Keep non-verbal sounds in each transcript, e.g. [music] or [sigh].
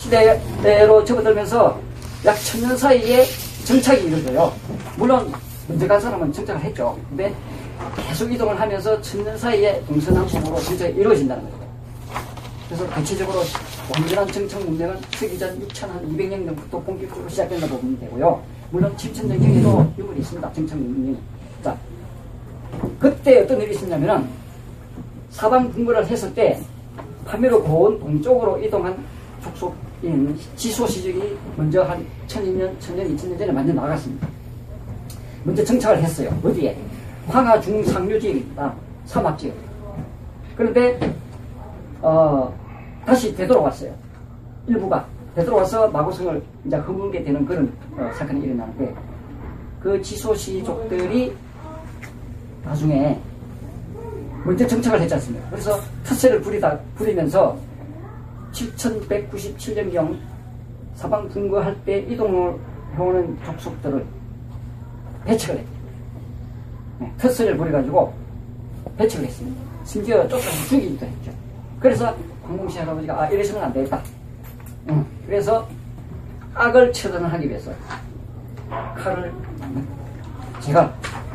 시대로 접어들면서 약 천년 사이에 정착이 이루어져요. 물론 먼저 간 사람은 정착을 했죠. 근데 계속 이동을 하면서 천년 사이에 동서남북으로 정착이 이루어진다는 거예요. 그래서 대체적으로 완전한 정착 문명은 서기전 6,200년 전부터 본격적으로 시작된다 보면 되고요. 물론 7천년 경에도 유물이 있습니다. 정착 문명이. 자, 그때 어떤 일이 있었냐면은 사방 분거를 했을 때 파미로 고온 동쪽으로 이동한 족속 인 지소시족이 먼저 한 1000년, 1000년, 2000년 전에 먼저 나갔습니다. 먼저 정착을 했어요. 어디에? 황하 중상류 지역입니다. 사막 지역. 그런데 어, 다시 되돌아왔어요. 일부가 되돌아와서 마고성을 이제 허물게 되는 그런 어, 사건이 일어나는데 그 지소시족들이 나중에 먼저 정착을 했지 않습니까? 그래서 특세를 부리다, 부리면서 7197년경 사방 분거할 때 이동을 해오는 족속들을 배척을 했죠. 네, 특세를 부려가지고 배척을 했습니다. 심지어 쫓아서 죽이기도 했죠. 그래서 황공시 할아버지가 아 이래서는 안 되겠다. 응. 그래서 악을 처단하기 위해서 칼을 제가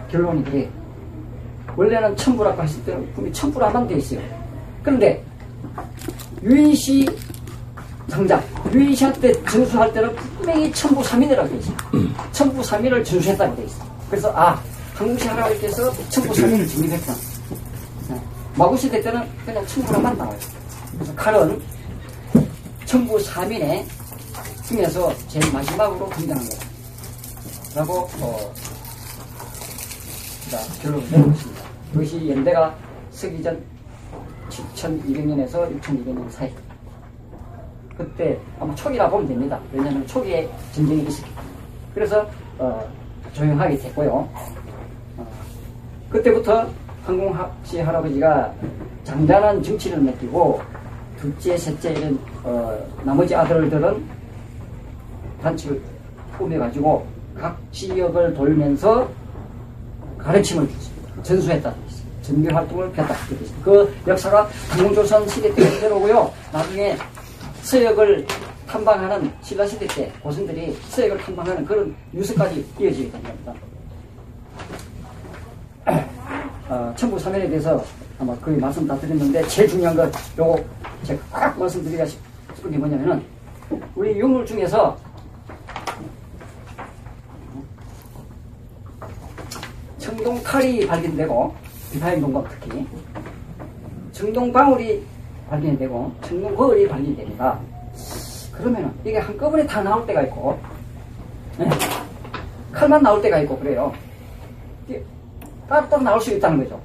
결론이 그래 원래는 천부라고 했을 때는 분명히 천부라만 돼 있어요. 그런데 유인시 성장 유인시한테 전수할 때는 분명히 천부 3인이라고 돼 있어요. 천부 3인을 전수했다고 돼 있어요. 그래서 아 황공시 할아버지께서 천부 3인을 정립했구나. 마구시대 때는 그냥 천부라만 나와요. 그래서 칼은 천부 3인의 중에서 제일 마지막으로 등장한 거다. 라고 어, 자, 결론을 내놓습니다. 그것이 연대가 서기 전 7200년에서 6200년 사이. 그때 아마 초기라 보면 됩니다. 왜냐하면 초기에 전쟁이 있었기 때문에. 그래서 어, 조용하게 됐고요. 어, 그때부터 황공시 할아버지가 장단한 정치를 맡기고 둘째, 셋째 이런 어, 나머지 아들들은 단체를 꾸며가지고 각 지역을 돌면서 가르침을. 전수했다는 뜻 전교 활동을 폈다. 그 역사가 당공조선 시대 때 그대로고요. 나중에 서역을 탐방하는 신라시대 때 고선들이 서역을 탐방하는 그런 유서까지 이어지게 된 겁니다. [clears throat] 어, 천부 사면에 대해서 아마 거의 말씀 다 드렸는데 제일 중요한 것 요거 제가 꼭 말씀드리고 싶은 게 뭐냐면은 우리 유물 중에서 청동 칼이 발견되고 동각 특히 청동 방울이 발견되고 청동 거울이 발견됩니다. 그러면은 이게 한꺼번에 다 나올 때가 있고 네. 칼만 나올 때가 있고 그래요. 따로따로 나올 수 있다는 거죠.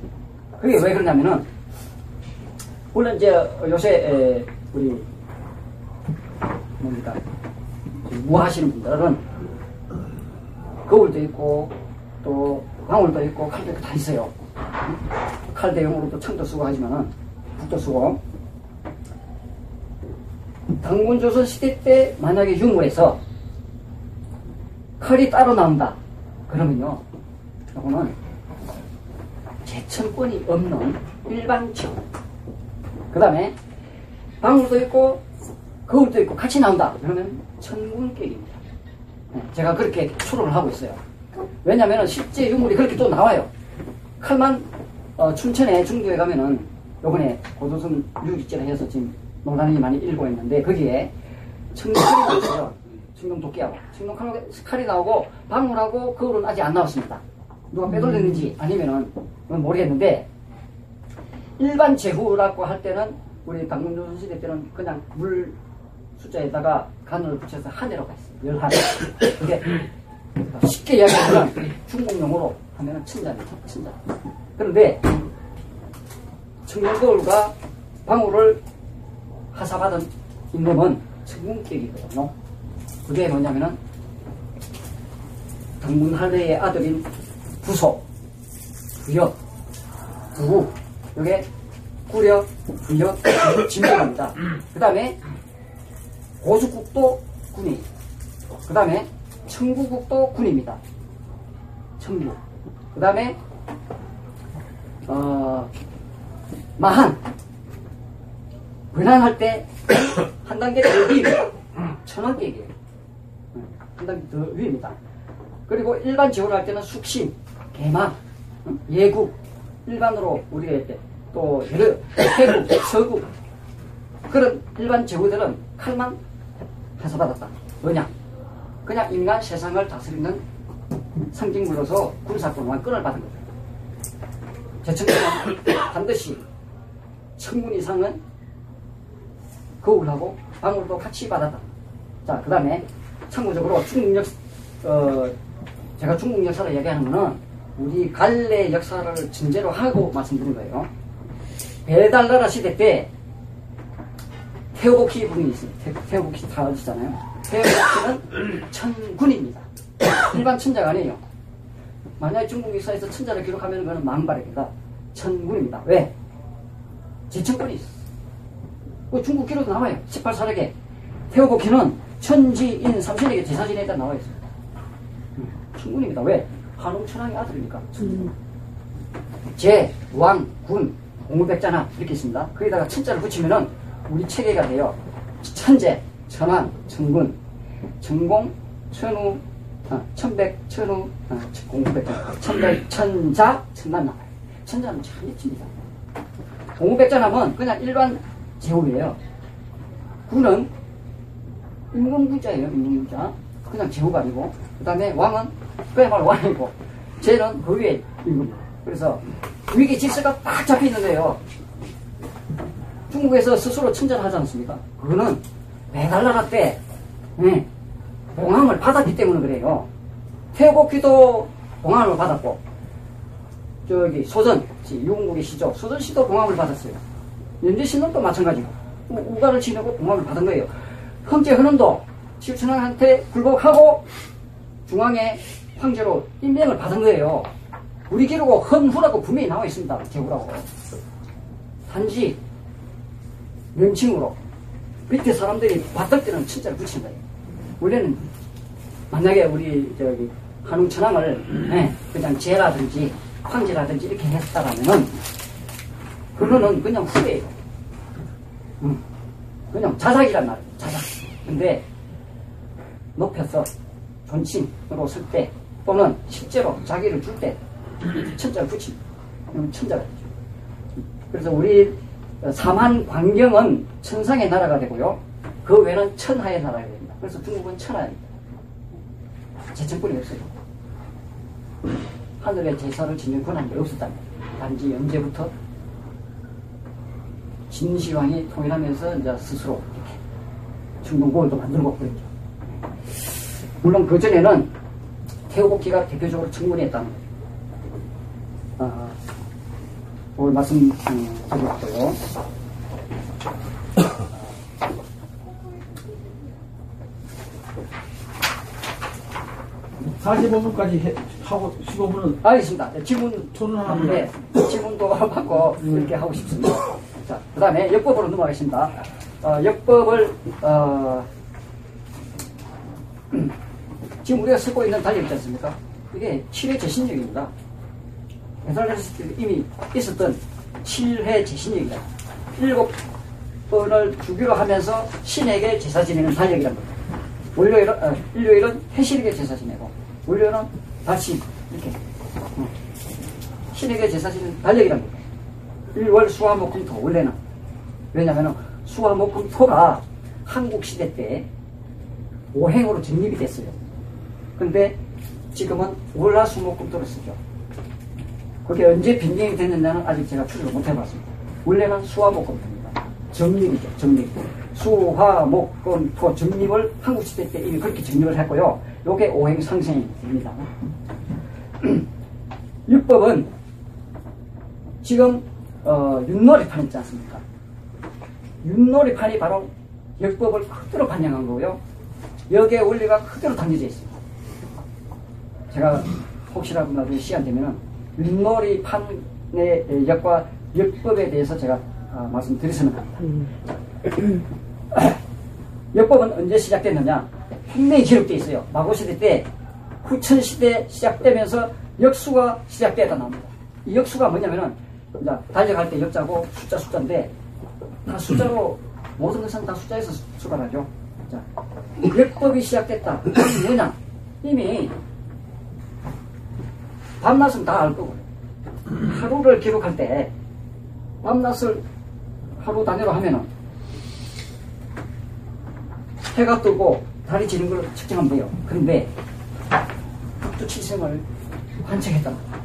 그게 왜 그러냐면은 물론 이제 요새 우리 뭡니까 무하시는 분들은 거울도 있고 또 방울도 있고 칼도 있고 다 있어요. 칼 대용으로도 청도 쓰고 하지만은 북도 쓰고. 당군조선 시대 때 만약에 유물에서 칼이 따로 나온다. 그러면요 이거는 제천권이 없는 일반 지역 그 다음에 방울도 있고 거울도 있고 같이 나온다. 그러면 천군격입니다. 네, 제가 그렇게 추론을 하고 있어요. 왜냐하면 실제 유물이 그렇게 또 나와요. 칼만 어, 춘천에 중도에 가면은 요번에 고도선 유기죄를 해서 지금 논란이 많이 일고 있는데 거기에 청동칼이 나왔어요. 청동 도끼하고 청동 칼이 나오고 방울하고 거울은 아직 안 나왔습니다. 누가 빼돌렸는지 아니면은 모르겠는데 일반 제후라고 할 때는 우리 당군조선 시대 때는 그냥 물 숫자에다가 간을 붙여서 한이라고 했어요. 열한. 그게 쉽게 이야기하면 중국 용어로 하면은 친자입니다. 친자. 그런데 청룡거울과 방울을 하사받은 임금은 청궁격이거든요. 그게 뭐냐면은 당문할래의 아들인 부소, 부역, 부우, 이게 구력, 부역, 진명입니다. 그 다음에 고수국도 군이, 그 다음에 청구국도 군입니다. 청구. 그 다음에 어, 마한. 근황할 때 [coughs] 한 단계 더 위입니다. 천왕객이에요. 한 단계 더 위입니다. 그리고 일반 제후를 할 때는 숙심, 개마, 예국, 일반으로 우리가 할 때 또 여러 태국, 서국 그런 일반 제후들은 칼만 해서받았다. 뭐냐? 그냥 인간 세상을 다스리는 상징물로서 군사권만 끈을 받은 거 죠. 제천군은 반드시 천군 이상은 거울하고 방울도 같이 받았다. 자, 그 다음에 참고적으로 중국 역, 어, 제가 중국 역사를 얘기하는 거는 우리 갈래 역사를 전제로 하고 말씀드린 거예요. 배달나라 시대 때 태오복희 분이 있어요. 태오복희 다 아시잖아요. 태오복희는 [clears throat] 천군입니다. 일반 천자가 아니에요. 만약에 중국 역사에서 천자를 기록하면 그는 망발입니다. 천군입니다. 왜? 제천군이 있어. 그 중국 기록도 나와요. 18사력에. 태오복희는 천지인 삼신에게 제사 지내다 나와 있습니다. 천군입니다. 왜? 한웅천왕의 아들이니까. 음. 제, 왕, 군, 공무백자나 이렇게 있습니다. 거기다가 천자를 붙이면은 우리 체계가 돼요. 천재, 천왕, 천군, 천공, 천우, 어, 천백, 천우, 어, 공무백자, 천백, 천자, 천만 나와요. 천자는 참 예칩니다. 공무백자나면 그냥 일반 제곱이에요. 군은 임금부자예요, 임금부자. 그냥 제후가 아니고. 그 다음에 왕은 그야말로 왕이고. 쟤는 그 위에 임금. 그래서 위기 질서가 딱 잡혀 있는 거예요. 중국에서 스스로 천자를 하지 않습니까? 그거는 매달나라 때, 네, 봉함을 받았기 때문에 그래요. 태국기도 봉함을 받았고, 저기 소전, 유흥국의 시조, 소전 시도 봉함을 받았어요. 연제신도 마찬가지고, 우가를 지내고 봉함을 받은 거예요. 황제 현원도 칠천왕한테 굴복하고 중앙에 황제로 임명을 받은 거예요. 우리 기록은 헌후라고 분명히 나와 있습니다. 제후라고. 단지 명칭으로 밑에 사람들이 봤을 때는 진짜로 붙인 거예요. 원래는 만약에 우리 저기 한웅천왕을 네, 그냥 제라든지 황제라든지 이렇게 했다라면은 그거는 그냥 후배예요. 음, 그냥 자작이란 말이에요. 자작. 근데 높여서 존칭으로 쓸 때 또는 실제로 자기를 줄 때 천자를 그럼 천자가 되죠. 그래서 우리 사만 광경은 천상의 나라가 되고요. 그 외는 천하의 나라가 됩니다. 그래서 중국은 천하입니다. 제천권이 없어요. 하늘의 제사를 지는 권한이 없었답니다. 단지 언제부터 진시황이 통일하면서 이제 스스로 이렇게 중동고을도 만들고 그랬죠. 물론 그 전에는 태호복기가 대표적으로 청문했다는 거예요. 아, 오늘 말씀 음, 드렸고요. 45분까지 하고 15분은 알겠습니다. 네, 질문 토론 하나 네, 질문도 받고 이렇게 하고 싶습니다. 자, 그 다음에 역법으로 넘어가겠습니다. 어, 역법을 어, [clears throat] 지금 우리가 쓰고 있는 달력 있지 않습니까? 이게 7회 재신력입니다. 때 이미 있었던 7회 재신력이다. 일곱 번을 주기로 하면서 신에게 제사 지내는 달력이란 겁니다. 월요일은, 어, 일요일은 해실에게 제사 지내고, 월요일은 다시 이렇게 어, 신에게 제사 지내는 달력이란 겁니다. 일월 수화목금토 원래는 왜냐하면 수화목금토가 한국 시대 때 오행으로 정립이 됐어요. 근데 지금은 월화수목금토를 쓰죠. 그게 언제 변경이 됐느냐는 아직 제가 추적을 못 해봤습니다. 원래는 수화목금토입니다. 정립이죠, 정립. 수 화 목 금 토 정립을 한국시대 때 이미 그렇게 정립을 했고요. 요게 오행 상생이 됩니다. 육법은 지금 어, 윷놀이판 있지 않습니까? 윷놀이판이 바로 역법을 그대로 반영한 거고요. 여기에 원리가 그대로 담겨져 있습니다. 제가 혹시라도 나중에 시간 되면은 윷놀이판의 역과 역법에 대해서 제가 아, 말씀드리서는 합니다. 역법은 언제 시작됐느냐? 분명히 기록되어 있어요. 마고시대 때 후천시대 시작되면서 역수가 시작되다 나옵니다. 이 역수가 뭐냐면은 달려갈 때 역자고 숫자 숫자인데 다 숫자로 모든 것은 다 숫자에서 출발하죠. 자, 역법이 시작됐다. 그건 뭐냐? 이미 밤낮은 다 알 거고 하루를 기록할 때 밤낮을 하루 단위로 하면은 해가 뜨고 달이 지는 걸 측정하면 돼요. 그런데 북두 칠성을 관측했단 말이에요.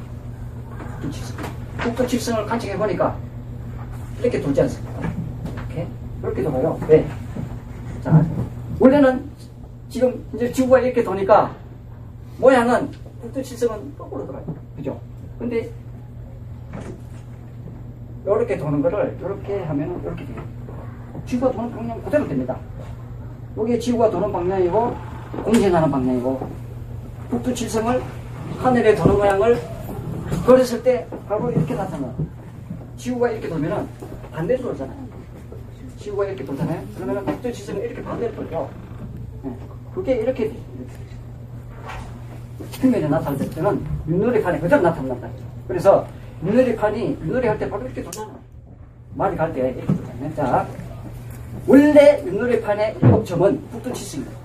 북두 칠성. 북두 칠성을 관측해 보니까 이렇게 돌지 않습니까? 이렇게 이렇게 돌아요. 왜? 자, 원래는 지금 이제 지구가 이렇게 도니까 모양은 북두 칠성은 거꾸로 돌아요. 그죠? 근데 이렇게 도는 거를 이렇게 하면은 이렇게 돼요. 지구가 도는 방향 그대로 됩니다. 여기 지구가 도는 방향이고 공전하는 방향이고 북두 칠성을 하늘에 도는 모양을 그렸을 때 바로 이렇게 나타나. 지구가 이렇게 돌면은 반대로 돌잖아요. 지구가 이렇게 돌잖아요. 그러면은 북두 칠성은 이렇게 반대로 돌죠. 예. 그게 이렇게 돼. 평면에 나타날 때는 윷놀이판에 그대로 나타난다. 그래서 윷놀이판이 윷놀이 할 때 바로 이렇게 돌잖아. 말이 갈 때 이렇게 돌잖아요. 자, 원래 윷놀이판의 일곱 점은 북두칠성입니다.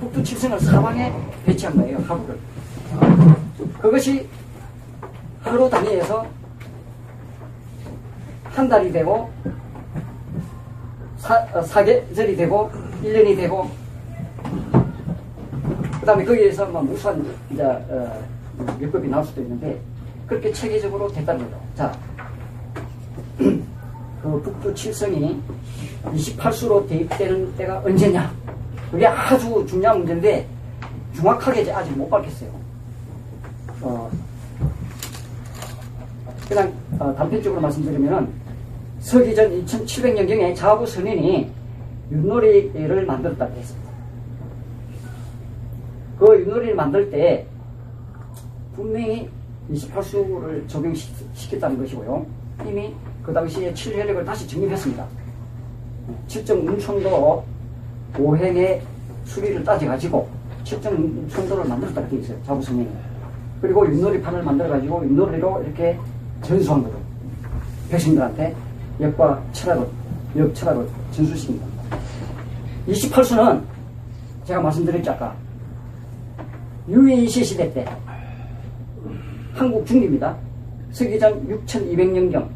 북두칠성을 사방에 배치한 거예요. 하루를. 그것이 하루 단위에서 한 달이 되고 사, 어, 사계절이 되고 1년이 되고 그 다음에 거기에서 뭐 무수한 이제 어, 몇급이 나올 수도 있는데 그렇게 체계적으로 거죠. 자, [clears throat] 그 북두 칠성이 28수로 대입되는 때가 언제냐? 그게 아주 중요한 문제인데 정확하게 아직 못 밝혔어요. 어, 그냥 어, 단편적으로 말씀드리면은 서기전 2700년경에 자부 선인이 윷놀이를 만들었다고 했습니다. 그 윷놀이를 만들 때 분명히 28수를 적용시켰다는 것이고요. 이미 그 당시에 7혈액을 다시 정립했습니다. 7정 운천도 5행의 수리를 따져가지고 7정 운천도를 만들었다고 되어 있어요. 자부선인이. 그리고 윷놀이판을 만들어가지고 윷놀이로 이렇게 전수한 거죠. 백성들한테 역과 철학을, 역 철학을 전수시킨 겁니다. 28수는 제가 말씀드렸죠, 아까. 유인시 시대 때 한국 중립입니다. 서기전 6200년경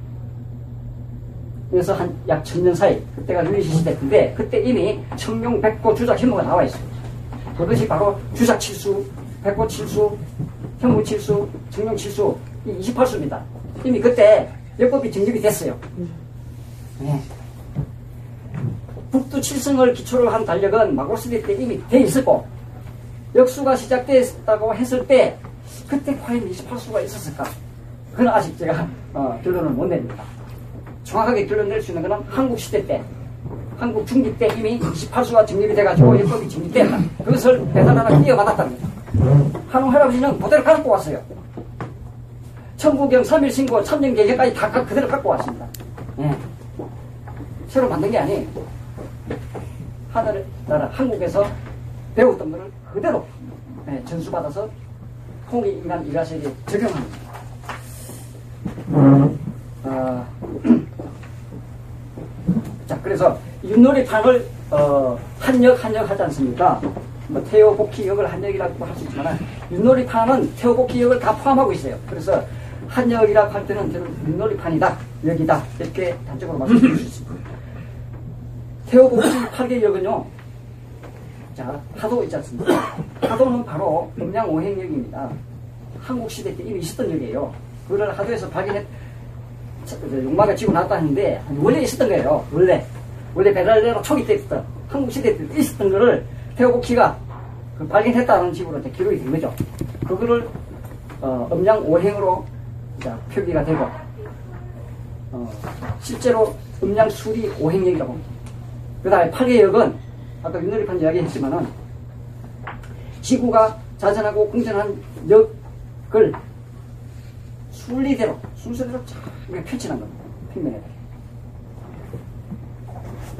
그래서 한 약 천 년 사이 그때가 유인시 시대 때인데 그때 이미 청룡, 백고, 주작, 현무가 나와 있어요. 그것이 바로 주작 칠수, 백고 칠수, 현무 칠수, 청룡 칠수 이 28수입니다. 이미 그때 역법이 정립이 됐어요. 네. 북두 칠성을 기초로 한 달력은 마고스리 때 이미 돼 있었고 역수가 시작됐다고 했을 때 그때 과연 28수가 있었을까? 그건 아직 제가 어, 결론을 못 냅니다. 정확하게 결론 낼 수 있는 것은 한국 시대 때, 한국 중기 때 이미 28수가 정립이 돼가지고 역법이 정립됐다. 그것을 대단하나 이어받았답니다. 한웅 할아버지는 그대로 갖고 왔어요. 천부경, 삼일신고, 천년계계까지 다 그대로 갖고 왔습니다. 예. 새로 만든 게 아니에요. 하늘 나라 한국에서 배웠던 것을 그대로 예, 전수받아서 홍익 인간 일가세에 적용합니다. 아, 자, 그래서 윷놀이판을 어, 한역 한역 하지 않습니까? 뭐 태호 복희 역을 한역이라고 할 수 있지만 윷놀이판은 태호 복희 역을 다 포함하고 있어요. 그래서 한역이라고 할 때는 윷놀이판이다, 역이다 이렇게 단적으로 말씀드릴 수 있습니다. 태호 복희 8개 역은요. 자, 하도 있지 않습니까? 하도는 바로 음양 오행역입니다. 한국 시대 때 이미 있었던 역이에요. 그걸 하도에서 발견했, 용마가 지고 나왔다 하는데, 원래 있었던 거예요. 원래. 원래 베랄레로 초기 때 있었던, 한국 시대 때 있었던 거를 태호복희가 그 발견했다는 식으로 이제 기록이 된 거죠. 그거를, 어, 음양 오행으로 자, 표기가 되고, 어, 실제로 음양 수리 오행역이라고 합니다. 그 다음에 8개역은 아까 윷놀이판 이야기 했지만은 지구가 자전하고 공전한 역을 순리대로, 순서대로 쫙 펼치는 겁니다. 평면에.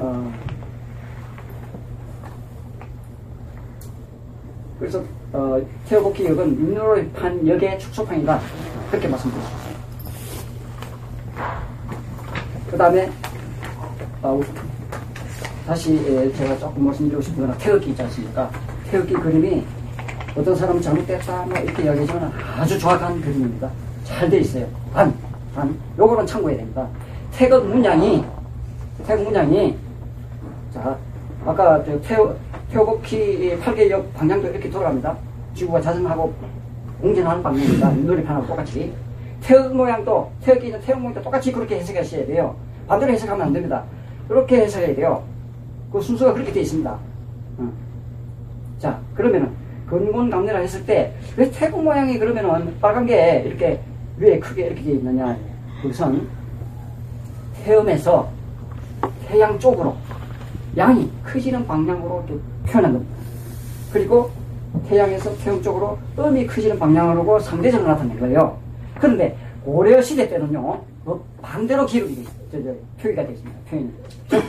어, 그래서 어, 태어복희 역은 윷놀이판 역의 축소판이다. 그렇게 말씀드릴 수 있어요. 그 다음에 어, 다시 예, 제가 조금 말씀드리고 싶은 건 태극기 있지 않습니까? 태극기 그림이 어떤 사람은 잘못됐다 뭐 이렇게 이야기하지만 아주 정확한 그림입니다. 잘 돼 있어요. 단, 단, 요거는 참고해야 됩니다. 태극 문양이, 태극 문양이, 자, 아까 저 태우, 태우복희 8개역 방향도 이렇게 돌아갑니다. 지구가 자전하고 공전하는 방향입니다. 놀이판하고 똑같이. 태극 모양도, 태극기 있는 태극 모양도 똑같이 그렇게 해석하셔야 돼요. 반대로 해석하면 안 됩니다. 그렇게 해석해야 돼요. 그 순서가 그렇게 되어 있습니다. 어. 자, 그러면은, 근곤감래라 했을 때, 왜 태국 모양이 그러면은 빨간 게 이렇게 위에 크게 이렇게 되어 있느냐. 그것은 태음에서 태양 쪽으로 양이 커지는 방향으로 표현한 겁니다. 그리고 태양에서 태양 쪽으로 음이 커지는 방향으로 상대적으로 나타낸 거예요. 그런데 고려 시대 때는요, 뭐 반대로 기록이 돼 있어요. 저, 저, 표기가 되어 있습니다. 표현이. 즉,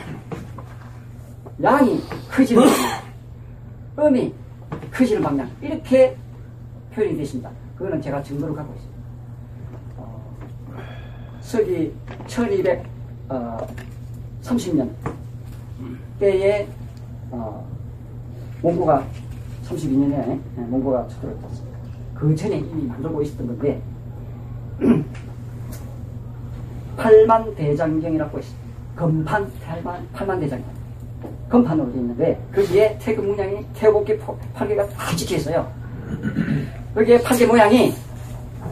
양이 커지는 방향, 음이 커지는 방향, 이렇게 표현이 되어 있습니다. 그거는 제가 증거를 갖고 있습니다. 어, 서기 1230년 때에 어, 몽고가 32년에 몽고가 쳐들어왔습니다. 그 전에 이미 만들고 있었던 건데 [clears throat] 8만 대장경이라고 있습니다. 건판 8만, 8만 대장경. 건판으로 되어 있는데 거기에 태극 문양이 태극기 8개가 다 찍혀 있어요. [clears throat] 거기에 8개 모양이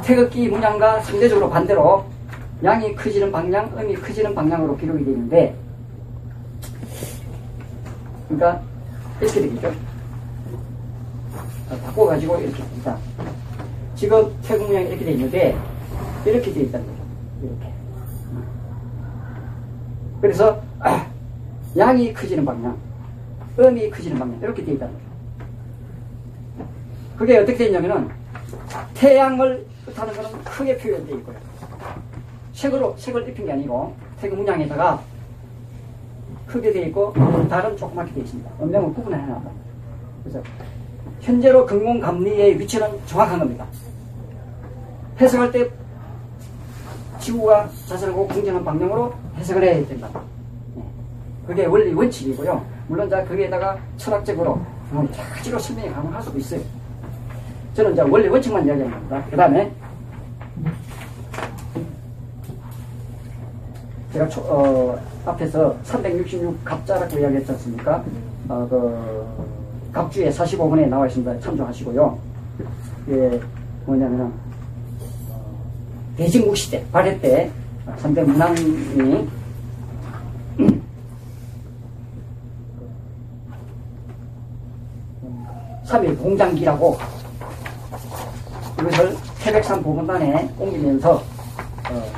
태극기 문양과 상대적으로 반대로 양이 커지는 방향, 음이 커지는 방향으로 기록이 되어 있는데 그러니까 이렇게 되겠죠. 아, 바꿔가지고 이렇게 됩니다. 지금 태국 모양이 이렇게 되어 있는데 이렇게 되어 있다는 거죠. 이렇게. 그래서 아, [clears throat] 양이 커지는 방향, 음이 커지는 방향 이렇게 되어 있다는 거죠. 그게 어떻게 되어 있냐면은 태양을 뜻하는 것은 크게 표현되어 있고요. 색으로 색을 입힌 게 아니고 태국 문양에다가 크게 되어 있고 다른 조그맣게 되어 있습니다. 음명을 구분해 놔다. 그래서 현재로 근공감리의 위치는 정확한 겁니다. 해석할 때 지구가 자전하고 공전한 방향으로 해석을 해야 된다. 네. 그게 원리 원칙이고요. 물론 자 거기에다가 철학적으로 여러 가지로 설명이 가능할 수도 있어요. 저는 이제 원리 원칙만 이야기하는 겁니다. 그 다음에 제가 초, 어, 앞에서 366 갑자라고 이야기했지 않습니까? 어, 그, 갑주에 45분에 나와 있습니다. 참조하시고요. 예, 뭐냐면은, 어, 대진국 시대, 발해 때, 3대 문왕이, 3일 공장기라고 이것을 태백산 보건단에 옮기면서 어,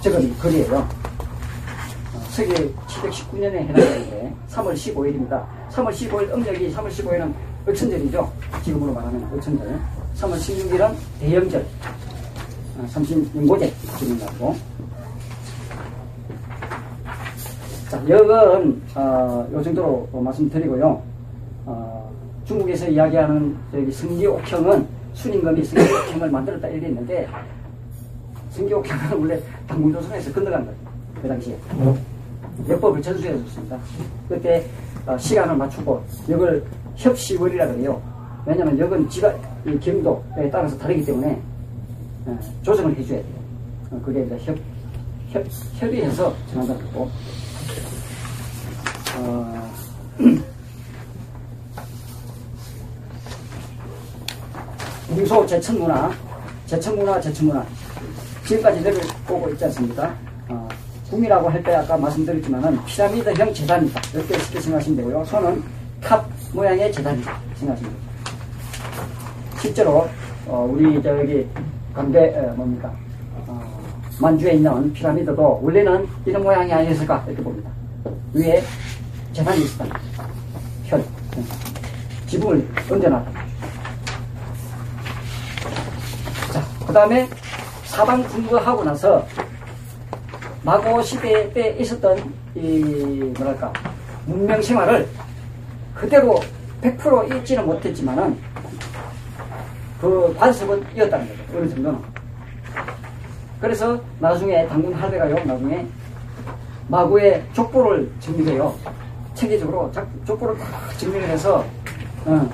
적은 글이에요. 서기 719년에 해당되는데 3월 15일입니다. 3월 15일 음력이 3월 15일은 을천절이죠. 지금으로 말하면 을천절. 3월 16일은 대영절. 어, 삼신연고제 지낸다고. 자, 역은 어, 요 정도로 말씀드리고요. 어, 중국에서 이야기하는 저기 승기옥형은 순임금이 승기옥형을 만들었다 이렇게 있는데 승기옥형은 원래 당군조선에서 건너간 거예요. 그 당시에. 역법을 전수해 줬습니다. 그때 어, 시간을 맞추고 역을 협시월이라 그래요. 왜냐하면 역은 지가 이 경도에 따라서 다르기 때문에 어, 조정을 해줘야 돼요. 어, 그게 이제 협, 협, 협의해서 정한다는 거고. 어, [clears throat] 궁소 제천문화, 제천문화, 제천문화. 지금까지 늘 보고 있지 않습니까? 어, 궁이라고 할 때 아까 말씀드렸지만은 피라미드형 제단이다. 이렇게 쉽게 생각하시면 되고요. 소는 탑 모양의 제단이다. 생각하시면 됩니다. 실제로, 어, 우리 저기 강대, 어, 뭡니까? 어, 만주에 있는 피라미드도 원래는 이런 모양이 아니었을까? 이렇게 봅니다. 위에 재단이 있었다. 혈. 지붕을 얹어놨다. 자, 그 다음에 사방 분부하고 나서 마고 시대 때 있었던 이 뭐랄까 문명 생활을 그대로 100% 잊지는 못했지만은 그 관습은 이었다는 거죠. 어느 정도는. 그래서 나중에 당군 할배가요. 나중에 마구의 족보를 정리해요. 체계적으로 작- 족보를 딱 정리를 해서 어,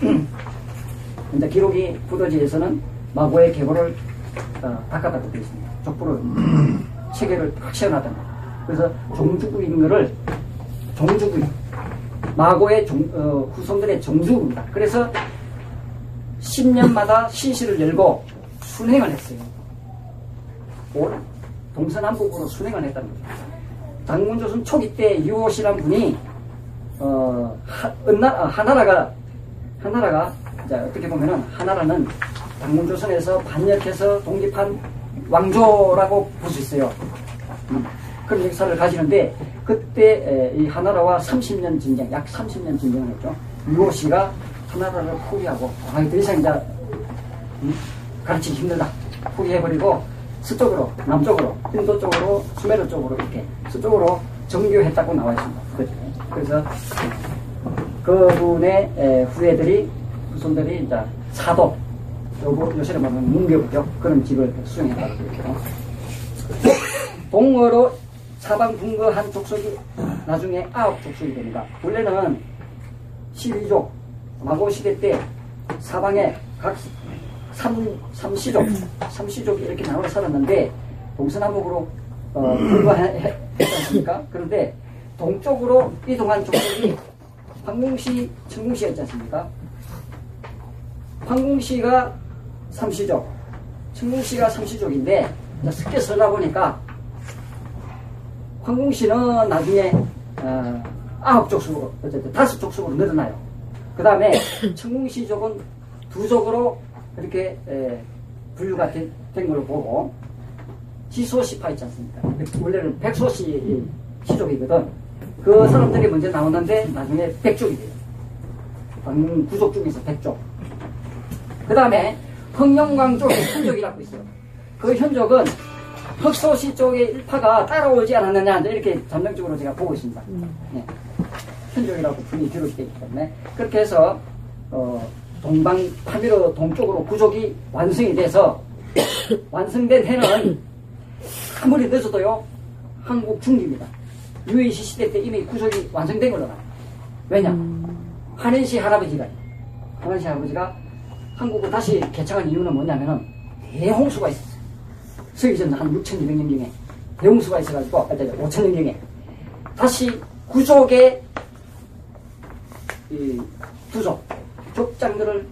[clears throat] 이제 기록이 부도지에서는 마고의 계보를 어, 바꿔다고 되어 있습니다. 족보를 [clears throat] 체계를 딱 세워놨던 거예요. 그래서 종주국인 거를 종주국 마고의 종, 어, 후손들의 종주국입니다. 그래서 10년마다 시시를 열고 순행을 했어요. 올 동서남북으로 순행을 했다는 거죠. 당문조선 초기 때 유호시란 분이 어, 하, 은나, 아, 하나라가 하나라가 이제 어떻게 보면은 하나라는 당문조선에서 반역해서 독립한 왕조라고 볼 수 있어요. 음, 그런 역사를 가지는데 그때 에, 이 하나라와 30년 전쟁, 약 30년 전쟁을 했죠. 유호시가 하나라를 포기하고 아, 더 이상 이제 음, 가르치기 힘들다. 포기해버리고 서쪽으로, 남쪽으로, 인도 쪽으로, 수메르 쪽으로 이렇게 서쪽으로 정교했다고 나와 있습니다. 그죠? 그래서 그분의 에, 후예들이 후손들이 이제 사도, 요거 요새로 말하면 문교죠. 그런 집을 그렇게요. 동어로 사방 분거 한 족속이 나중에 아홉 족속이 됩니다. 원래는 12족, 마고 시대 때 사방에 각 삼, 삼시족, 삼시족이 이렇게 나눠 살았는데 동서남북으로 어, 불과했지 않습니까? 그런데 동쪽으로 이동한 족속이 황궁시, 청궁시였지 않습니까? 황궁시가 삼시족, 청궁시가 삼시족인데 섞여 살다 보니까 황궁시는 나중에 어, 아홉 족속으로, 어쨌든 다섯 족속으로 늘어나요. 그 다음에 청궁시족은 [coughs] 두 족으로 이렇게 에, 분류가 된, 된 걸로 보고 지소시파 있지 않습니까? 원래는 백소시 시족이거든. 그 사람들이 먼저 나오는데 나중에 백족이 돼요. 구족 중에서 백족. 그 다음에 흥영광 쪽에 현족이라고 있어요. 그 현족은 흑소시 쪽의 일파가 따라오지 않았느냐 이렇게 전형적으로 제가 보고 있습니다. 네. 현족이라고 분이 기록이 되기 때문에 그렇게 해서 어, 동방 파미로 동쪽으로 구족이 완성이 돼서 [coughs] 완성된 해는 아무리 늦어도요 한국 중기입니다. 유해시 시대 때 이미 구족이 완성된 걸로 나와요. 왜냐? 한인시 할아버지가 한인시 할아버지가 한국을 다시 개척한 이유는 뭐냐면은 대홍수가 있었어요. 서기 전 한 6,200년경에 대홍수가 있어가지고 5,000년경에 다시 구족의 이 부족 족장들을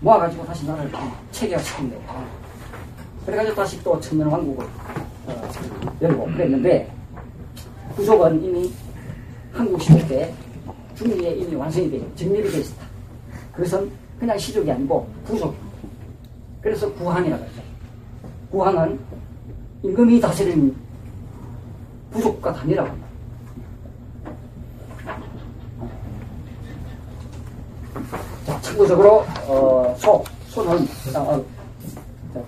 모아가지고 다시 나라를 체계화시킨 거예요. 그래가지고 다시 또 천년왕국을 어, 열고 그랬는데 구족은 이미 한국 시대 때 중리에 이미 완성이 돼요. 정립이 되어 있었다. 그것은 그냥 시족이 아니고 부족. 그래서 구항이라고 하죠. 구항은 임금이 다스리는 부족과 단위라고 합니다. 자, 참고적으로, 어, 소, 소는, 어, 자,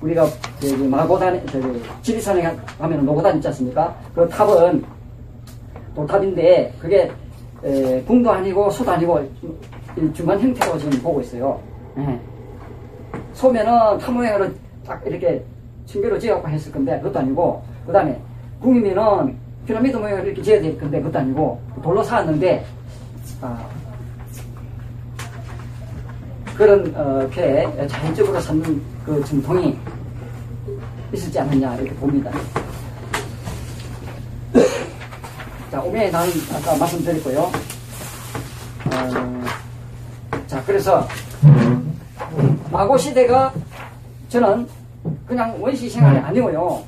우리가, 저기, 마고단, 저기, 지리산에 가- 가면 노고단 있지 않습니까? 그 탑은, 돌탑인데, 그게, 에, 궁도 아니고, 소도 아니고, 이 중간 형태로 지금 보고 있어요. 예. 소면은 탑 모양으로 딱 이렇게 층계로 지어갖고 했을 건데, 그것도 아니고, 그 다음에, 궁이면은 피라미드 모양으로 이렇게 지어야 될 건데, 그것도 아니고, 돌로 쌓았는데, 아, 그런 어, 이렇게 자연적으로 삼는 그 전통이 있었지 않느냐 이렇게 봅니다. 자, 오면에 나는 아까 말씀드렸고요. 어, 자, 그래서 마고 시대가 저는 그냥 원시 생활이 아니고요.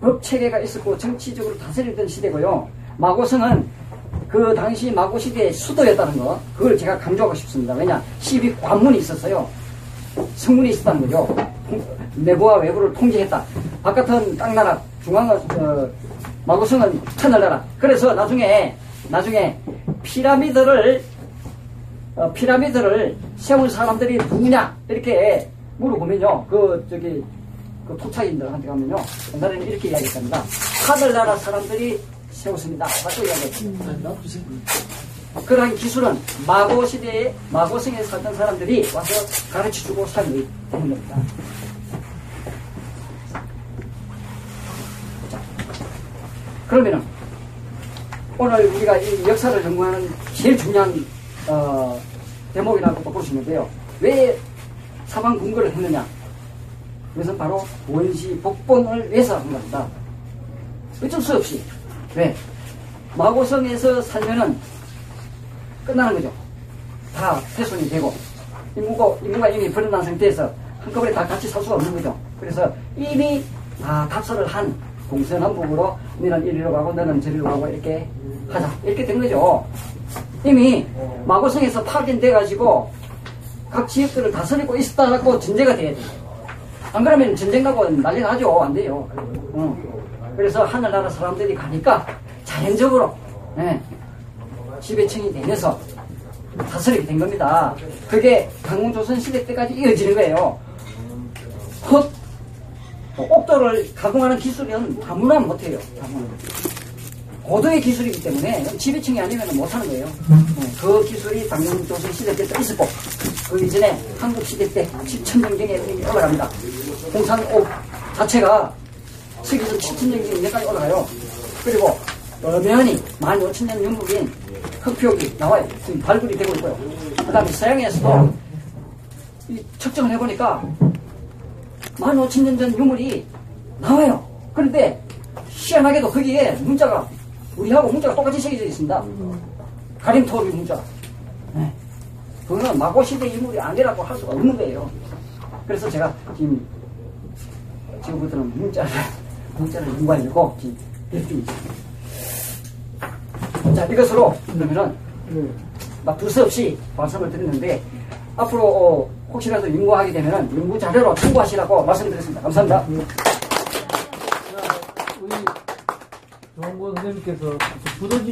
법 체계가 있었고 정치적으로 다스리던 시대고요. 마고성은 그 당시 마고 시대의 수도였다는 거, 그걸 제가 강조하고 싶습니다. 왜냐, 12 관문이 있었어요. 성문이 있었다는 거죠. 통- 내부와 외부를 통제했다. 바깥은 땅나라, 중앙은, 어, 마고성은 하늘나라. 그래서 나중에, 나중에 피라미드를, 어, 피라미드를 세운 사람들이 누구냐? 이렇게 물어보면요. 그, 저기, 그 토착인들한테 가면요. 옛날에는 이렇게 이야기했답니다. 하늘나라 사람들이 세웠습니다. 라고 이야기했습니다. 그러한 기술은 마고 시대에 마고성에 살던 사람들이 와서 가르쳐주고 살게 되는 겁니다. 자, 그러면은 오늘 우리가 이 역사를 연구하는 제일 중요한 어, 대목이라고 볼수 있는데요. 왜 사방 분거를 했느냐? 그것은 바로 원시 복본을 위해서 한 겁니다. 어쩔 수 없이. 왜? 마고성에서 살면은 끝나는 거죠. 다 훼손이 되고 인구가, 인구가 이미 불어난 상태에서 한꺼번에 다 같이 살 수가 없는 거죠. 그래서 이미 다 답사를 한 동서남북으로 너는 이리로 가고 너는 저리로 가고 이렇게 하자 이렇게 된 거죠. 이미 마고성에서 파견돼가지고 각 지역들을 다스리고 있었다고 전제가 돼야 돼요. 안 그러면 전쟁 가고 난리 나죠. 안 돼요. 어. 그래서 하늘나라 사람들이 가니까 자연적으로 예, 지배층이 되면서 다스리게 된 겁니다. 그게 강원조선 시대 때까지 이어지는 거예요. 헛 옥도를 가공하는 기술은 아무나 못해요. 아무나. 고도의 기술이기 때문에 지배층이 아니면 못하는 거예요. 어, 그 기술이 강원조선 시대 때도 있었고 그 이전에 한국 시대 때 7천년경에 올라갑니다. 공산옥 자체가 서기서 7천년경까지 올라가요. 그리고 여면이 15,000년 연묵인 흑표기 나와요. 지금 발굴이 되고 있고요. 그 다음에 서양에서도 이 측정을 해보니까 15,000년 전 유물이 나와요. 그런데 희한하게도 거기에 문자가 우리하고 문자가 똑같이 새겨져 있습니다. 가림토비 문자. 네. 그거는 마고시대 유물이 아니라고 할 수가 없는 거예요. 그래서 제가 지금 지금부터는 문자를 문자를 연구하려고 지금 열심히. 자 이것으로 그러면은 네. 막 두서없이 말씀을 드렸는데 앞으로 어, 혹시라도 연구하게 되면은 연구 자료로 참고하시라고 말씀드렸습니다. 감사합니다. 자, 우리 조원권 선생님께서 부도지